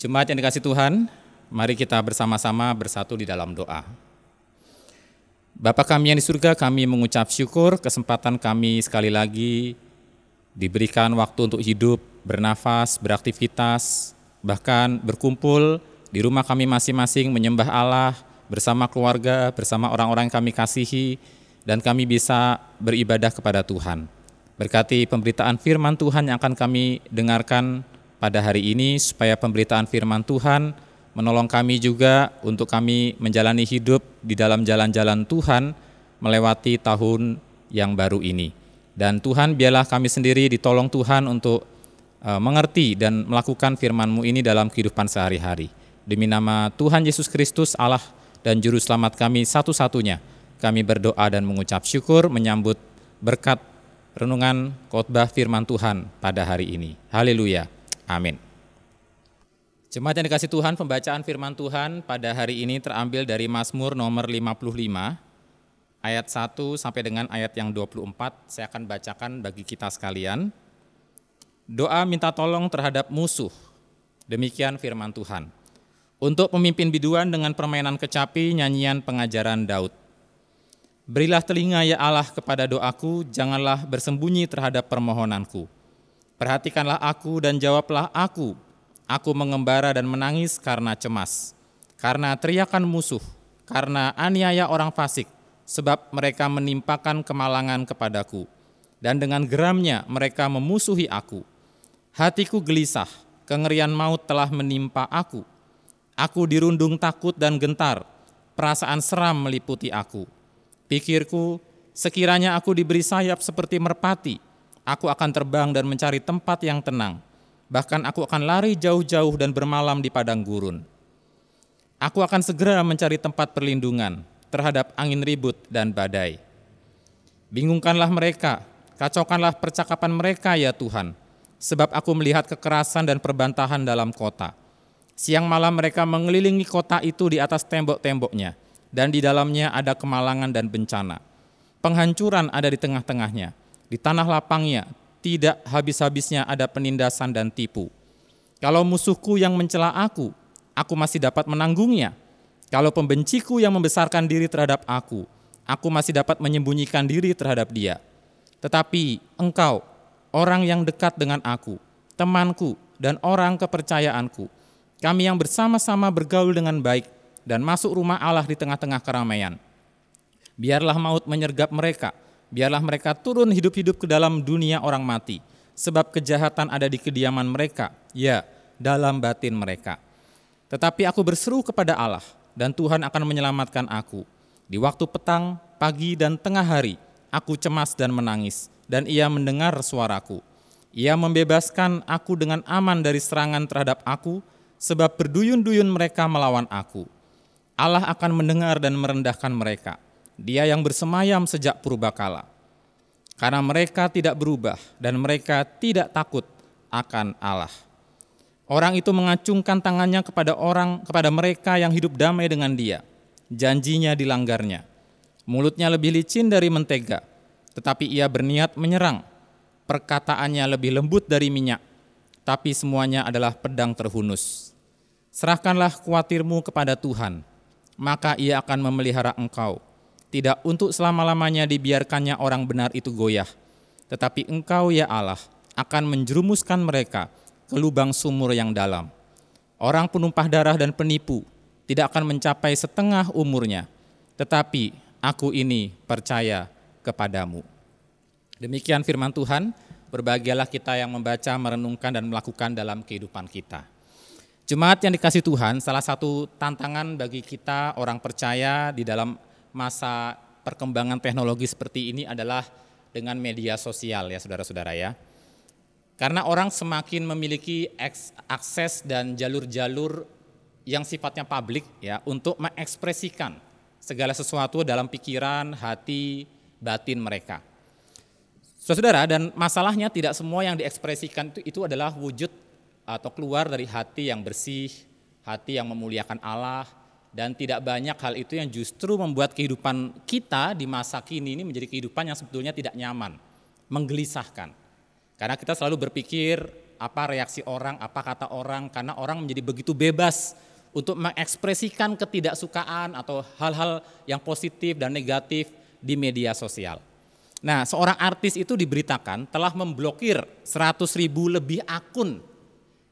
Jemaat yang dikasih Tuhan, mari kita bersama-sama bersatu di dalam doa. Bapa kami yang di surga, kami mengucap syukur kesempatan kami sekali lagi diberikan waktu untuk hidup, bernafas, beraktivitas, bahkan berkumpul di rumah kami masing-masing menyembah Allah bersama keluarga, bersama orang-orang yang kami kasihi, dan kami bisa beribadah kepada Tuhan. Berkati pemberitaan firman Tuhan yang akan kami dengarkan pada hari ini supaya pemberitaan firman Tuhan menolong kami juga untuk kami menjalani hidup di dalam jalan-jalan Tuhan melewati tahun yang baru ini. Dan Tuhan biarlah kami sendiri ditolong Tuhan untuk uh, mengerti dan melakukan firman-Mu ini dalam kehidupan sehari-hari. Demi nama Tuhan Yesus Kristus Allah dan Juru Selamat kami satu-satunya, kami berdoa dan mengucap syukur menyambut berkat renungan khotbah firman Tuhan pada hari ini. Haleluya. Amin. Jemaat yang dikasih Tuhan, pembacaan firman Tuhan pada hari ini terambil dari Mazmur nomor 55, ayat 1 sampai dengan ayat yang 24. Saya akan bacakan bagi kita sekalian. Doa minta tolong terhadap musuh. Demikian firman Tuhan. Untuk pemimpin biduan dengan permainan kecapi, nyanyian pengajaran Daud. Berilah telinga ya Allah kepada doaku, janganlah bersembunyi terhadap permohonanku Perhatikanlah aku dan jawablah aku. Aku mengembara dan menangis karena cemas, karena teriakan musuh, karena aniaya orang fasik, sebab mereka menimpakan kemalangan kepadaku. Dan dengan geramnya mereka memusuhi aku. Hatiku gelisah, kengerian maut telah menimpa aku. Aku dirundung takut dan gentar, perasaan seram meliputi aku. Pikirku, sekiranya aku diberi sayap seperti merpati, Aku akan terbang dan mencari tempat yang tenang. Bahkan aku akan lari jauh-jauh dan bermalam di padang gurun. Aku akan segera mencari tempat perlindungan terhadap angin ribut dan badai. Bingungkanlah mereka, kacaukanlah percakapan mereka ya Tuhan, sebab aku melihat kekerasan dan perbantahan dalam kota. Siang malam mereka mengelilingi kota itu di atas tembok-temboknya, dan di dalamnya ada kemalangan dan bencana. Penghancuran ada di tengah-tengahnya di tanah lapangnya tidak habis-habisnya ada penindasan dan tipu. Kalau musuhku yang mencela aku, aku masih dapat menanggungnya. Kalau pembenciku yang membesarkan diri terhadap aku, aku masih dapat menyembunyikan diri terhadap dia. Tetapi engkau, orang yang dekat dengan aku, temanku, dan orang kepercayaanku, kami yang bersama-sama bergaul dengan baik dan masuk rumah Allah di tengah-tengah keramaian. Biarlah maut menyergap mereka, biarlah mereka turun hidup-hidup ke dalam dunia orang mati, sebab kejahatan ada di kediaman mereka, ya, dalam batin mereka. Tetapi aku berseru kepada Allah, dan Tuhan akan menyelamatkan aku. Di waktu petang, pagi, dan tengah hari, aku cemas dan menangis, dan ia mendengar suaraku. Ia membebaskan aku dengan aman dari serangan terhadap aku, sebab berduyun-duyun mereka melawan aku. Allah akan mendengar dan merendahkan mereka dia yang bersemayam sejak purbakala. Karena mereka tidak berubah dan mereka tidak takut akan Allah. Orang itu mengacungkan tangannya kepada orang kepada mereka yang hidup damai dengan dia. Janjinya dilanggarnya. Mulutnya lebih licin dari mentega, tetapi ia berniat menyerang. Perkataannya lebih lembut dari minyak, tapi semuanya adalah pedang terhunus. Serahkanlah kuatirmu kepada Tuhan, maka ia akan memelihara engkau tidak untuk selama-lamanya dibiarkannya orang benar itu goyah, tetapi Engkau ya Allah akan menjerumuskan mereka ke lubang sumur yang dalam. Orang penumpah darah dan penipu tidak akan mencapai setengah umurnya, tetapi aku ini percaya kepadamu. Demikian firman Tuhan, berbahagialah kita yang membaca, merenungkan, dan melakukan dalam kehidupan kita. Jemaat yang dikasih Tuhan, salah satu tantangan bagi kita orang percaya di dalam masa perkembangan teknologi seperti ini adalah dengan media sosial ya saudara-saudara ya. Karena orang semakin memiliki akses dan jalur-jalur yang sifatnya publik ya untuk mengekspresikan segala sesuatu dalam pikiran, hati, batin mereka. Saudara dan masalahnya tidak semua yang diekspresikan itu, itu adalah wujud atau keluar dari hati yang bersih, hati yang memuliakan Allah, dan tidak banyak hal itu yang justru membuat kehidupan kita di masa kini ini menjadi kehidupan yang sebetulnya tidak nyaman, menggelisahkan. Karena kita selalu berpikir apa reaksi orang, apa kata orang karena orang menjadi begitu bebas untuk mengekspresikan ketidaksukaan atau hal-hal yang positif dan negatif di media sosial. Nah, seorang artis itu diberitakan telah memblokir 100 ribu lebih akun.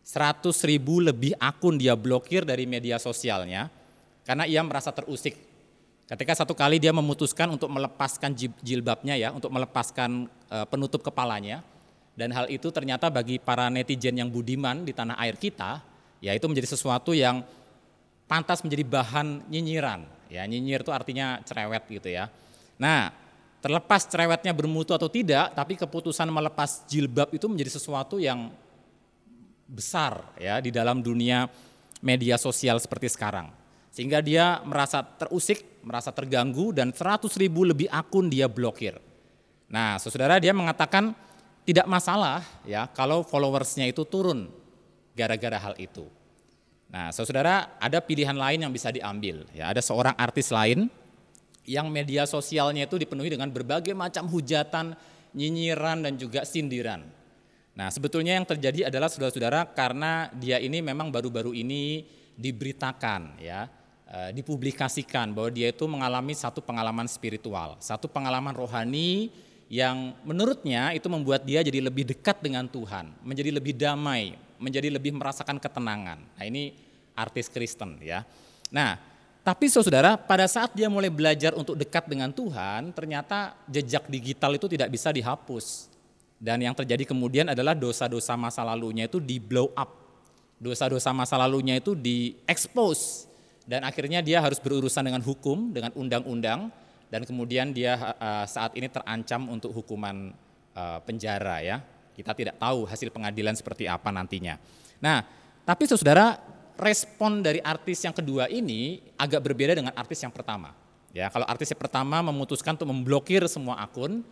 100 ribu lebih akun dia blokir dari media sosialnya karena ia merasa terusik. Ketika satu kali dia memutuskan untuk melepaskan jilbabnya ya, untuk melepaskan eh, penutup kepalanya, dan hal itu ternyata bagi para netizen yang budiman di tanah air kita, ya itu menjadi sesuatu yang pantas menjadi bahan nyinyiran. Ya, nyinyir itu artinya cerewet gitu ya. Nah, terlepas cerewetnya bermutu atau tidak, tapi keputusan melepas jilbab itu menjadi sesuatu yang besar ya di dalam dunia media sosial seperti sekarang. Sehingga dia merasa terusik, merasa terganggu dan 100 ribu lebih akun dia blokir. Nah, saudara dia mengatakan tidak masalah ya kalau followersnya itu turun gara-gara hal itu. Nah, saudara, ada pilihan lain yang bisa diambil. Ya, ada seorang artis lain yang media sosialnya itu dipenuhi dengan berbagai macam hujatan, nyinyiran dan juga sindiran. Nah, sebetulnya yang terjadi adalah saudara-saudara karena dia ini memang baru-baru ini diberitakan ya, dipublikasikan bahwa dia itu mengalami satu pengalaman spiritual, satu pengalaman rohani yang menurutnya itu membuat dia jadi lebih dekat dengan Tuhan, menjadi lebih damai, menjadi lebih merasakan ketenangan. Nah ini artis Kristen ya. Nah tapi saudara pada saat dia mulai belajar untuk dekat dengan Tuhan ternyata jejak digital itu tidak bisa dihapus. Dan yang terjadi kemudian adalah dosa-dosa masa lalunya itu di blow up. Dosa-dosa masa lalunya itu di expose. Dan akhirnya dia harus berurusan dengan hukum, dengan undang-undang. Dan kemudian dia uh, saat ini terancam untuk hukuman uh, penjara ya kita tidak tahu hasil pengadilan seperti apa nantinya. Nah, tapi saudara, respon dari artis yang kedua ini agak berbeda dengan artis yang pertama. Ya, kalau artis yang pertama memutuskan untuk memblokir semua akun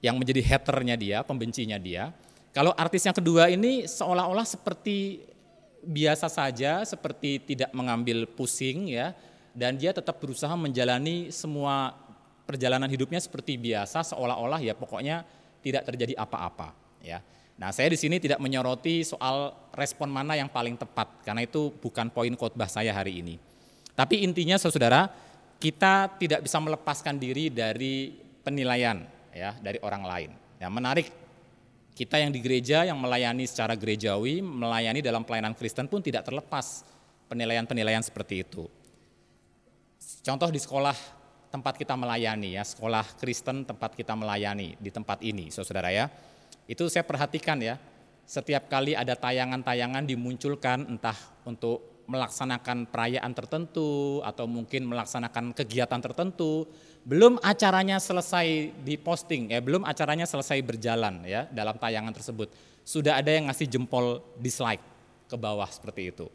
yang menjadi haternya dia, pembencinya dia. Kalau artis yang kedua ini seolah-olah seperti biasa saja, seperti tidak mengambil pusing ya, dan dia tetap berusaha menjalani semua perjalanan hidupnya seperti biasa, seolah-olah ya pokoknya tidak terjadi apa-apa ya. Nah, saya di sini tidak menyoroti soal respon mana yang paling tepat karena itu bukan poin khotbah saya hari ini. Tapi intinya Saudara, kita tidak bisa melepaskan diri dari penilaian ya dari orang lain. Ya, menarik kita yang di gereja yang melayani secara gerejawi, melayani dalam pelayanan Kristen pun tidak terlepas penilaian-penilaian seperti itu. Contoh di sekolah tempat kita melayani ya, sekolah Kristen tempat kita melayani di tempat ini, Saudara ya itu saya perhatikan ya, setiap kali ada tayangan-tayangan dimunculkan entah untuk melaksanakan perayaan tertentu atau mungkin melaksanakan kegiatan tertentu, belum acaranya selesai diposting ya, belum acaranya selesai berjalan ya dalam tayangan tersebut, sudah ada yang ngasih jempol dislike ke bawah seperti itu.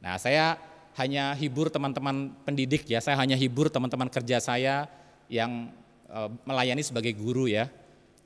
Nah, saya hanya hibur teman-teman pendidik ya, saya hanya hibur teman-teman kerja saya yang e, melayani sebagai guru ya.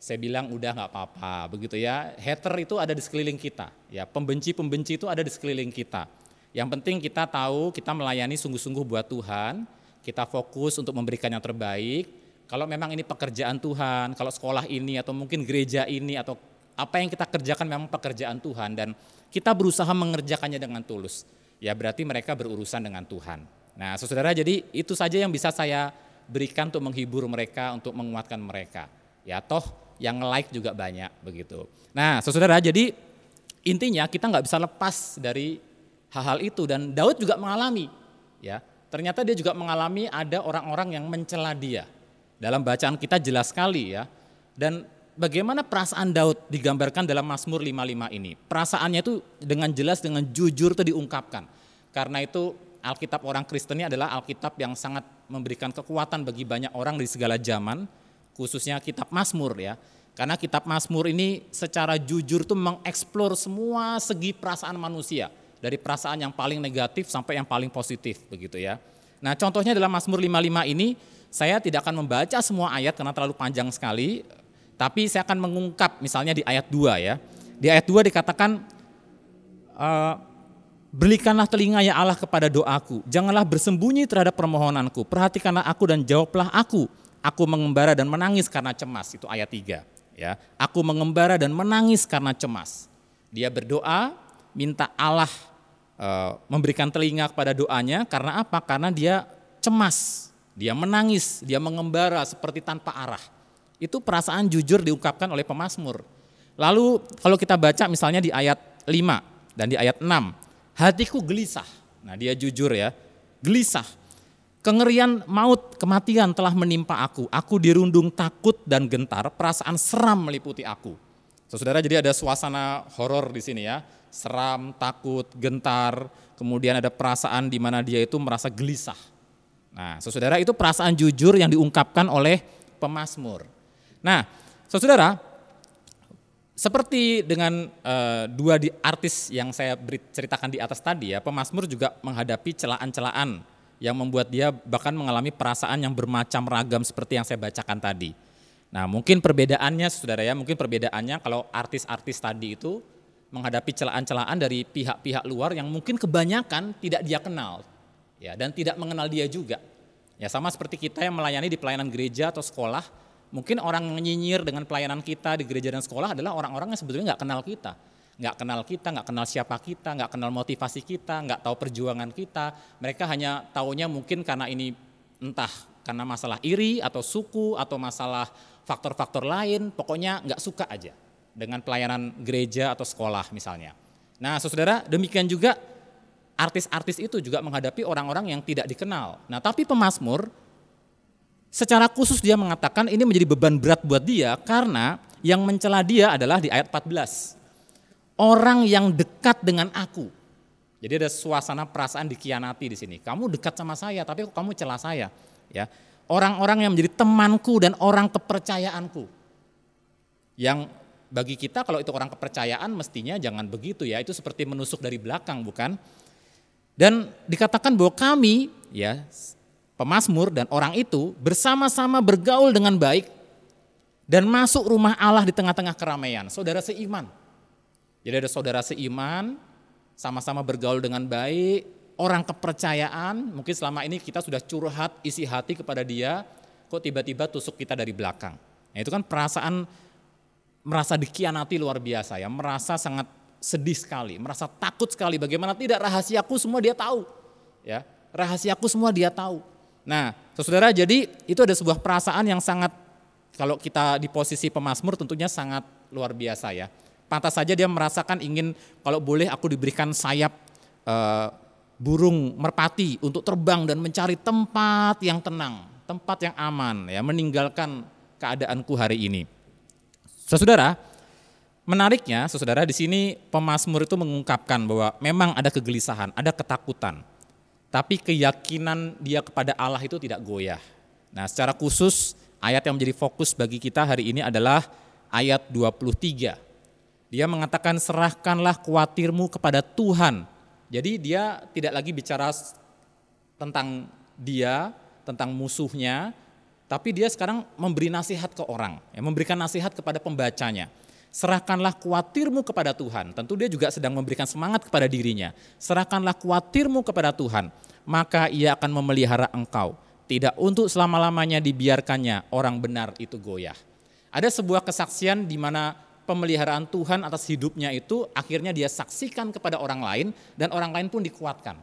Saya bilang udah nggak apa-apa. Begitu ya hater itu ada di sekeliling kita ya pembenci-pembenci itu ada di sekeliling kita yang penting kita tahu kita melayani sungguh-sungguh buat Tuhan kita fokus untuk memberikan yang terbaik. Kalau memang ini pekerjaan Tuhan kalau sekolah ini atau mungkin gereja ini atau apa yang kita kerjakan memang pekerjaan Tuhan dan kita berusaha mengerjakannya dengan tulus ya berarti mereka berurusan dengan Tuhan. Nah saudara jadi itu saja yang bisa saya berikan untuk menghibur mereka untuk menguatkan mereka. Ya toh yang like juga banyak begitu. Nah, saudara, jadi intinya kita nggak bisa lepas dari hal-hal itu dan Daud juga mengalami, ya. Ternyata dia juga mengalami ada orang-orang yang mencela dia. Dalam bacaan kita jelas sekali ya. Dan bagaimana perasaan Daud digambarkan dalam Mazmur 55 ini? Perasaannya itu dengan jelas dengan jujur itu diungkapkan. Karena itu Alkitab orang Kristen ini adalah Alkitab yang sangat memberikan kekuatan bagi banyak orang di segala zaman khususnya kitab Mazmur ya. Karena kitab Mazmur ini secara jujur tuh mengeksplor semua segi perasaan manusia, dari perasaan yang paling negatif sampai yang paling positif begitu ya. Nah, contohnya dalam Mazmur 55 ini saya tidak akan membaca semua ayat karena terlalu panjang sekali, tapi saya akan mengungkap misalnya di ayat 2 ya. Di ayat 2 dikatakan e, Berikanlah telinga ya Allah kepada doaku, janganlah bersembunyi terhadap permohonanku, perhatikanlah aku dan jawablah aku, Aku mengembara dan menangis karena cemas, itu ayat 3. Ya, aku mengembara dan menangis karena cemas. Dia berdoa, minta Allah e, memberikan telinga kepada doanya karena apa? Karena dia cemas, dia menangis, dia mengembara seperti tanpa arah. Itu perasaan jujur diungkapkan oleh pemazmur. Lalu kalau kita baca misalnya di ayat 5 dan di ayat 6, hatiku gelisah. Nah, dia jujur ya, gelisah. Kengerian maut, kematian telah menimpa aku. Aku dirundung takut dan gentar, perasaan seram meliputi aku. Saudara, jadi ada suasana horor di sini ya. Seram, takut, gentar, kemudian ada perasaan di mana dia itu merasa gelisah. Nah, saudara itu perasaan jujur yang diungkapkan oleh pemazmur. Nah, saudara, seperti dengan uh, dua di artis yang saya ceritakan di atas tadi ya, pemazmur juga menghadapi celaan-celaan yang membuat dia bahkan mengalami perasaan yang bermacam ragam seperti yang saya bacakan tadi. Nah mungkin perbedaannya saudara ya, mungkin perbedaannya kalau artis-artis tadi itu menghadapi celaan-celaan dari pihak-pihak luar yang mungkin kebanyakan tidak dia kenal ya dan tidak mengenal dia juga. Ya sama seperti kita yang melayani di pelayanan gereja atau sekolah, mungkin orang yang nyinyir dengan pelayanan kita di gereja dan sekolah adalah orang-orang yang sebetulnya nggak kenal kita nggak kenal kita, nggak kenal siapa kita, nggak kenal motivasi kita, nggak tahu perjuangan kita. Mereka hanya taunya mungkin karena ini entah karena masalah iri atau suku atau masalah faktor-faktor lain, pokoknya nggak suka aja dengan pelayanan gereja atau sekolah misalnya. Nah, saudara, demikian juga artis-artis itu juga menghadapi orang-orang yang tidak dikenal. Nah, tapi pemazmur secara khusus dia mengatakan ini menjadi beban berat buat dia karena yang mencela dia adalah di ayat 14 orang yang dekat dengan aku. Jadi ada suasana perasaan dikianati di sini. Kamu dekat sama saya, tapi kamu celah saya. Ya, orang-orang yang menjadi temanku dan orang kepercayaanku. Yang bagi kita kalau itu orang kepercayaan mestinya jangan begitu ya. Itu seperti menusuk dari belakang, bukan? Dan dikatakan bahwa kami, ya, pemazmur dan orang itu bersama-sama bergaul dengan baik dan masuk rumah Allah di tengah-tengah keramaian. Saudara seiman, jadi ada saudara seiman, sama-sama bergaul dengan baik, orang kepercayaan, mungkin selama ini kita sudah curhat isi hati kepada dia, kok tiba-tiba tusuk kita dari belakang. Nah, itu kan perasaan merasa dikhianati luar biasa ya, merasa sangat sedih sekali, merasa takut sekali. Bagaimana tidak rahasiaku semua dia tahu, ya rahasiaku semua dia tahu. Nah, saudara, jadi itu ada sebuah perasaan yang sangat kalau kita di posisi pemazmur tentunya sangat luar biasa ya pantas saja dia merasakan ingin kalau boleh aku diberikan sayap uh, burung merpati untuk terbang dan mencari tempat yang tenang, tempat yang aman ya, meninggalkan keadaanku hari ini. Saudara, menariknya saudara di sini pemazmur itu mengungkapkan bahwa memang ada kegelisahan, ada ketakutan. Tapi keyakinan dia kepada Allah itu tidak goyah. Nah, secara khusus ayat yang menjadi fokus bagi kita hari ini adalah ayat 23 dia mengatakan serahkanlah kuatirmu kepada Tuhan. Jadi dia tidak lagi bicara tentang dia, tentang musuhnya, tapi dia sekarang memberi nasihat ke orang, ya, memberikan nasihat kepada pembacanya. Serahkanlah kuatirmu kepada Tuhan. Tentu dia juga sedang memberikan semangat kepada dirinya. Serahkanlah kuatirmu kepada Tuhan, maka ia akan memelihara engkau. Tidak untuk selama-lamanya dibiarkannya orang benar itu goyah. Ada sebuah kesaksian di mana pemeliharaan Tuhan atas hidupnya itu akhirnya dia saksikan kepada orang lain dan orang lain pun dikuatkan.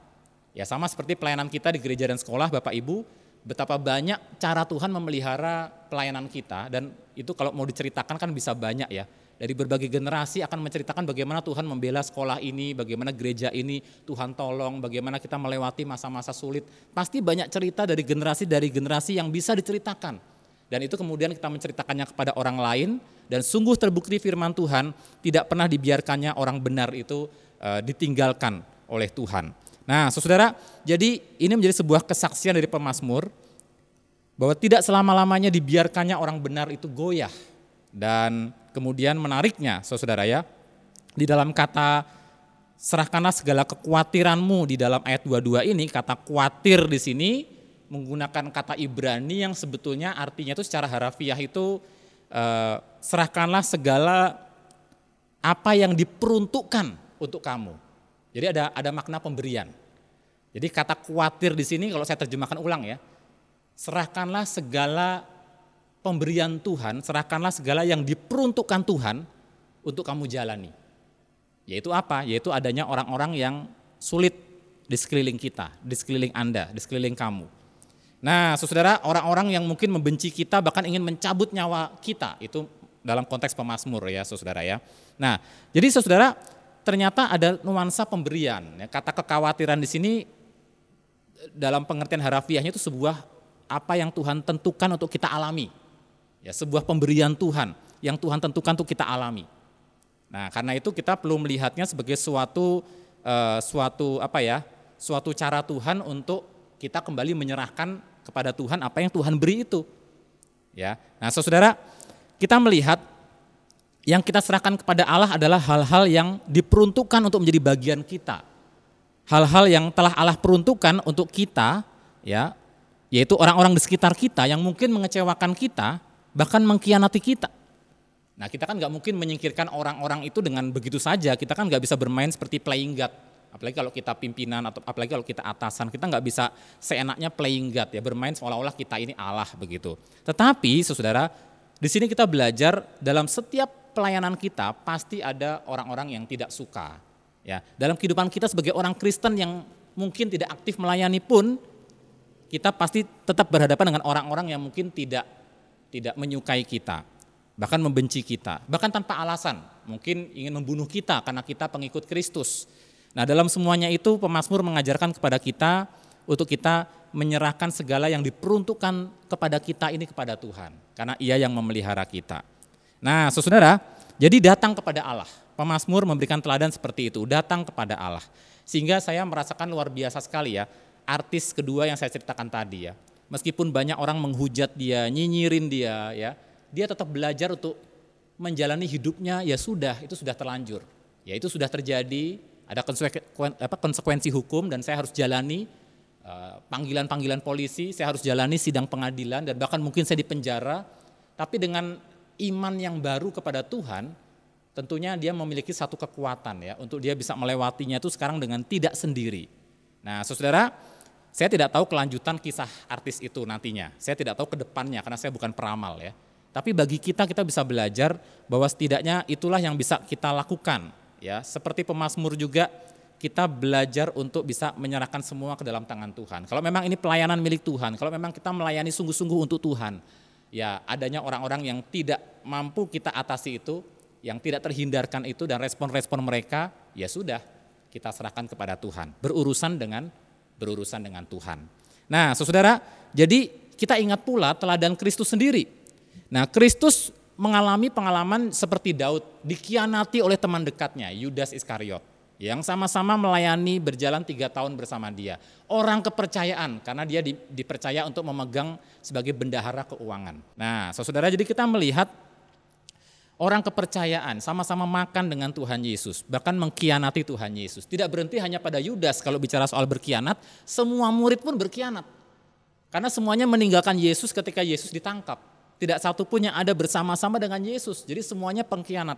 Ya sama seperti pelayanan kita di gereja dan sekolah Bapak Ibu, betapa banyak cara Tuhan memelihara pelayanan kita dan itu kalau mau diceritakan kan bisa banyak ya. Dari berbagai generasi akan menceritakan bagaimana Tuhan membela sekolah ini, bagaimana gereja ini Tuhan tolong, bagaimana kita melewati masa-masa sulit. Pasti banyak cerita dari generasi dari generasi yang bisa diceritakan. Dan itu kemudian kita menceritakannya kepada orang lain dan sungguh terbukti firman Tuhan tidak pernah dibiarkannya orang benar itu uh, ditinggalkan oleh Tuhan. Nah, Saudara, jadi ini menjadi sebuah kesaksian dari pemazmur bahwa tidak selama-lamanya dibiarkannya orang benar itu goyah. Dan kemudian menariknya, Saudara ya, di dalam kata serahkanlah segala kekhawatiranmu di dalam ayat 22 ini, kata khawatir di sini menggunakan kata Ibrani yang sebetulnya artinya itu secara harafiah itu eh, serahkanlah segala apa yang diperuntukkan untuk kamu. Jadi ada ada makna pemberian. Jadi kata khawatir di sini kalau saya terjemahkan ulang ya, serahkanlah segala pemberian Tuhan, serahkanlah segala yang diperuntukkan Tuhan untuk kamu jalani. Yaitu apa? Yaitu adanya orang-orang yang sulit di sekeliling kita, di sekeliling Anda, di sekeliling kamu. Nah, saudara, orang-orang yang mungkin membenci kita bahkan ingin mencabut nyawa kita, itu dalam konteks pemasmur ya, saudara ya. Nah, jadi saudara, ternyata ada nuansa pemberian. Ya. Kata kekhawatiran di sini dalam pengertian harafiahnya itu sebuah apa yang Tuhan tentukan untuk kita alami. Ya, sebuah pemberian Tuhan yang Tuhan tentukan untuk kita alami. Nah, karena itu kita perlu melihatnya sebagai suatu uh, suatu apa ya? suatu cara Tuhan untuk kita kembali menyerahkan kepada Tuhan apa yang Tuhan beri itu. Ya. Nah, Saudara, kita melihat yang kita serahkan kepada Allah adalah hal-hal yang diperuntukkan untuk menjadi bagian kita. Hal-hal yang telah Allah peruntukkan untuk kita, ya, yaitu orang-orang di sekitar kita yang mungkin mengecewakan kita, bahkan mengkhianati kita. Nah kita kan nggak mungkin menyingkirkan orang-orang itu dengan begitu saja. Kita kan nggak bisa bermain seperti playing God. Apalagi kalau kita pimpinan atau apalagi kalau kita atasan, kita nggak bisa seenaknya playing God ya bermain seolah-olah kita ini Allah begitu. Tetapi, saudara, di sini kita belajar dalam setiap pelayanan kita pasti ada orang-orang yang tidak suka. Ya, dalam kehidupan kita sebagai orang Kristen yang mungkin tidak aktif melayani pun, kita pasti tetap berhadapan dengan orang-orang yang mungkin tidak tidak menyukai kita bahkan membenci kita, bahkan tanpa alasan, mungkin ingin membunuh kita karena kita pengikut Kristus. Nah, dalam semuanya itu pemazmur mengajarkan kepada kita untuk kita menyerahkan segala yang diperuntukkan kepada kita ini kepada Tuhan, karena Ia yang memelihara kita. Nah, Saudara, jadi datang kepada Allah. Pemazmur memberikan teladan seperti itu, datang kepada Allah. Sehingga saya merasakan luar biasa sekali ya, artis kedua yang saya ceritakan tadi ya. Meskipun banyak orang menghujat dia, nyinyirin dia ya, dia tetap belajar untuk menjalani hidupnya ya sudah itu sudah terlanjur ya itu sudah terjadi ada konsekuensi hukum dan saya harus jalani eh, panggilan-panggilan polisi saya harus jalani sidang pengadilan dan bahkan mungkin saya dipenjara tapi dengan iman yang baru kepada Tuhan tentunya dia memiliki satu kekuatan ya untuk dia bisa melewatinya itu sekarang dengan tidak sendiri nah saudara saya tidak tahu kelanjutan kisah artis itu nantinya saya tidak tahu ke depannya karena saya bukan peramal ya tapi bagi kita kita bisa belajar bahwa setidaknya itulah yang bisa kita lakukan ya. Seperti pemazmur juga kita belajar untuk bisa menyerahkan semua ke dalam tangan Tuhan. Kalau memang ini pelayanan milik Tuhan, kalau memang kita melayani sungguh-sungguh untuk Tuhan, ya adanya orang-orang yang tidak mampu kita atasi itu, yang tidak terhindarkan itu dan respon-respon mereka, ya sudah kita serahkan kepada Tuhan. Berurusan dengan berurusan dengan Tuhan. Nah, Saudara, jadi kita ingat pula teladan Kristus sendiri Nah, Kristus mengalami pengalaman seperti Daud, dikhianati oleh teman dekatnya, Yudas Iskariot, yang sama-sama melayani berjalan tiga tahun bersama dia. Orang kepercayaan, karena dia di, dipercaya untuk memegang sebagai bendahara keuangan. Nah, saudara, jadi kita melihat orang kepercayaan sama-sama makan dengan Tuhan Yesus, bahkan mengkhianati Tuhan Yesus. Tidak berhenti hanya pada Yudas kalau bicara soal berkhianat, semua murid pun berkhianat. Karena semuanya meninggalkan Yesus ketika Yesus ditangkap. Tidak satu pun yang ada bersama-sama dengan Yesus. Jadi semuanya pengkhianat.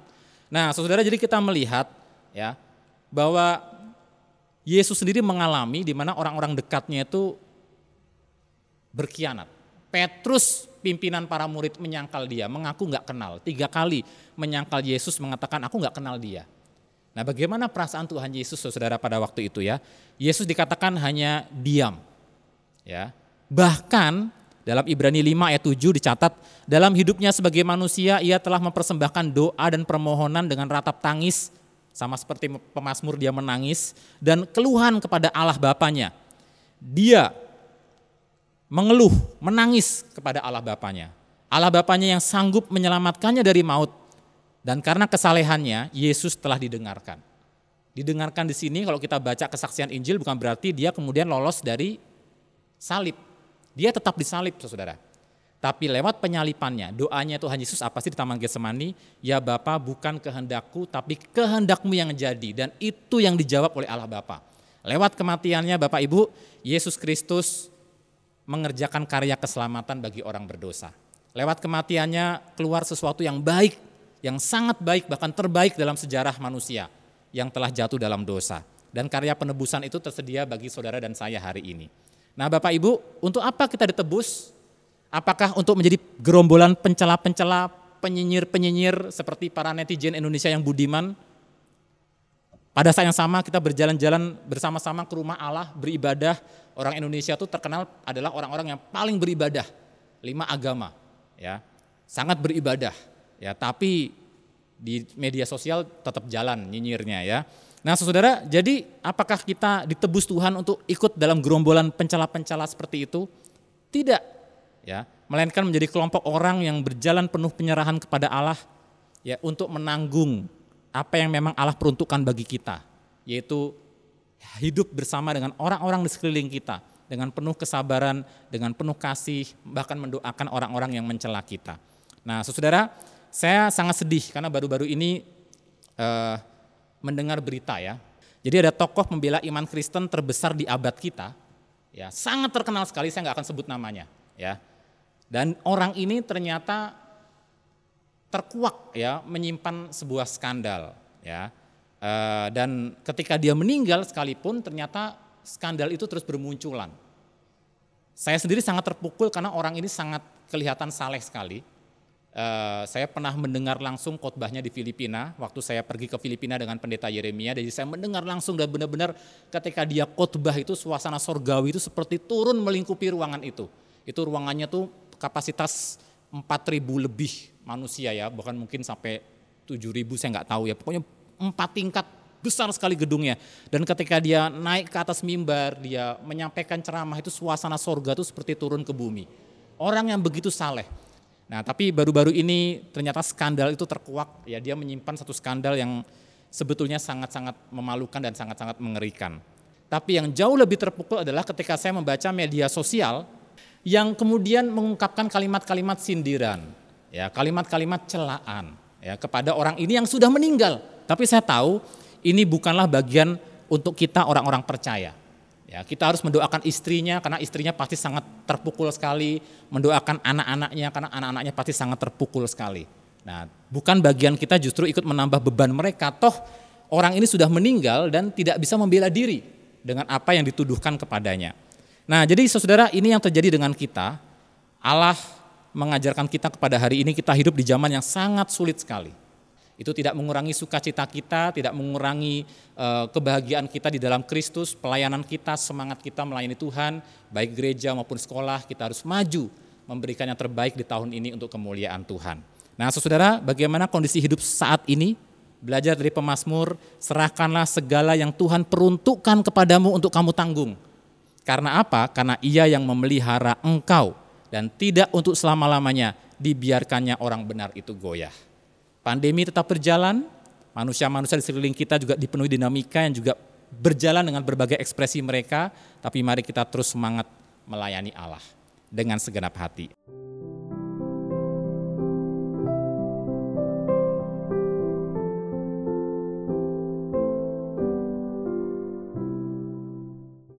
Nah, saudara, jadi kita melihat ya bahwa Yesus sendiri mengalami di mana orang-orang dekatnya itu berkhianat. Petrus pimpinan para murid menyangkal dia, mengaku nggak kenal. Tiga kali menyangkal Yesus mengatakan aku nggak kenal dia. Nah bagaimana perasaan Tuhan Yesus saudara pada waktu itu ya. Yesus dikatakan hanya diam. ya Bahkan dalam Ibrani 5 ayat 7 dicatat, dalam hidupnya sebagai manusia ia telah mempersembahkan doa dan permohonan dengan ratap tangis, sama seperti pemazmur dia menangis, dan keluhan kepada Allah Bapaknya. Dia mengeluh, menangis kepada Allah Bapaknya. Allah Bapaknya yang sanggup menyelamatkannya dari maut. Dan karena kesalehannya, Yesus telah didengarkan. Didengarkan di sini kalau kita baca kesaksian Injil bukan berarti dia kemudian lolos dari salib dia tetap disalib, saudara. Tapi lewat penyalipannya, doanya Tuhan Yesus apa sih di Taman Getsemani? Ya Bapa, bukan kehendakku, tapi kehendakmu yang jadi. Dan itu yang dijawab oleh Allah Bapa. Lewat kematiannya Bapak Ibu, Yesus Kristus mengerjakan karya keselamatan bagi orang berdosa. Lewat kematiannya keluar sesuatu yang baik, yang sangat baik, bahkan terbaik dalam sejarah manusia yang telah jatuh dalam dosa. Dan karya penebusan itu tersedia bagi saudara dan saya hari ini. Nah Bapak Ibu, untuk apa kita ditebus? Apakah untuk menjadi gerombolan pencela-pencela, penyinyir-penyinyir seperti para netizen Indonesia yang budiman? Pada saat yang sama kita berjalan-jalan bersama-sama ke rumah Allah, beribadah. Orang Indonesia itu terkenal adalah orang-orang yang paling beribadah. Lima agama, ya, sangat beribadah, ya. Tapi di media sosial tetap jalan nyinyirnya, ya. Nah, saudara, jadi apakah kita ditebus Tuhan untuk ikut dalam gerombolan pencela-pencela seperti itu? Tidak, ya. Melainkan menjadi kelompok orang yang berjalan penuh penyerahan kepada Allah, ya, untuk menanggung apa yang memang Allah peruntukkan bagi kita, yaitu hidup bersama dengan orang-orang di sekeliling kita, dengan penuh kesabaran, dengan penuh kasih, bahkan mendoakan orang-orang yang mencela kita. Nah, saudara, saya sangat sedih karena baru-baru ini uh, mendengar berita ya. Jadi ada tokoh pembela iman Kristen terbesar di abad kita, ya sangat terkenal sekali. Saya nggak akan sebut namanya, ya. Dan orang ini ternyata terkuak ya menyimpan sebuah skandal, ya. E, dan ketika dia meninggal sekalipun ternyata skandal itu terus bermunculan. Saya sendiri sangat terpukul karena orang ini sangat kelihatan saleh sekali Uh, saya pernah mendengar langsung khotbahnya di Filipina waktu saya pergi ke Filipina dengan pendeta Yeremia jadi saya mendengar langsung dan benar-benar ketika dia khotbah itu suasana sorgawi itu seperti turun melingkupi ruangan itu itu ruangannya tuh kapasitas 4000 lebih manusia ya bahkan mungkin sampai 7000 saya nggak tahu ya. Pokoknya empat tingkat besar sekali gedungnya. Dan ketika dia naik ke atas mimbar dia menyampaikan ceramah itu suasana sorga itu seperti turun ke bumi. Orang yang begitu saleh. Nah, tapi baru-baru ini ternyata skandal itu terkuak, ya dia menyimpan satu skandal yang sebetulnya sangat-sangat memalukan dan sangat-sangat mengerikan. Tapi yang jauh lebih terpukul adalah ketika saya membaca media sosial yang kemudian mengungkapkan kalimat-kalimat sindiran, ya kalimat-kalimat celaan ya kepada orang ini yang sudah meninggal. Tapi saya tahu ini bukanlah bagian untuk kita orang-orang percaya. Ya, kita harus mendoakan istrinya karena istrinya pasti sangat terpukul sekali, mendoakan anak-anaknya karena anak-anaknya pasti sangat terpukul sekali. Nah, bukan bagian kita justru ikut menambah beban mereka, toh orang ini sudah meninggal dan tidak bisa membela diri dengan apa yang dituduhkan kepadanya. Nah, jadi saudara ini yang terjadi dengan kita. Allah mengajarkan kita kepada hari ini kita hidup di zaman yang sangat sulit sekali. Itu tidak mengurangi sukacita kita, tidak mengurangi uh, kebahagiaan kita di dalam Kristus, pelayanan kita, semangat kita melayani Tuhan, baik gereja maupun sekolah, kita harus maju memberikan yang terbaik di tahun ini untuk kemuliaan Tuhan. Nah, saudara, bagaimana kondisi hidup saat ini? Belajar dari pemazmur, serahkanlah segala yang Tuhan peruntukkan kepadamu untuk kamu tanggung. Karena apa? Karena ia yang memelihara engkau dan tidak untuk selama-lamanya dibiarkannya orang benar itu goyah. Pandemi tetap berjalan, manusia-manusia di sekeliling kita juga dipenuhi dinamika yang juga berjalan dengan berbagai ekspresi mereka, tapi mari kita terus semangat melayani Allah dengan segenap hati.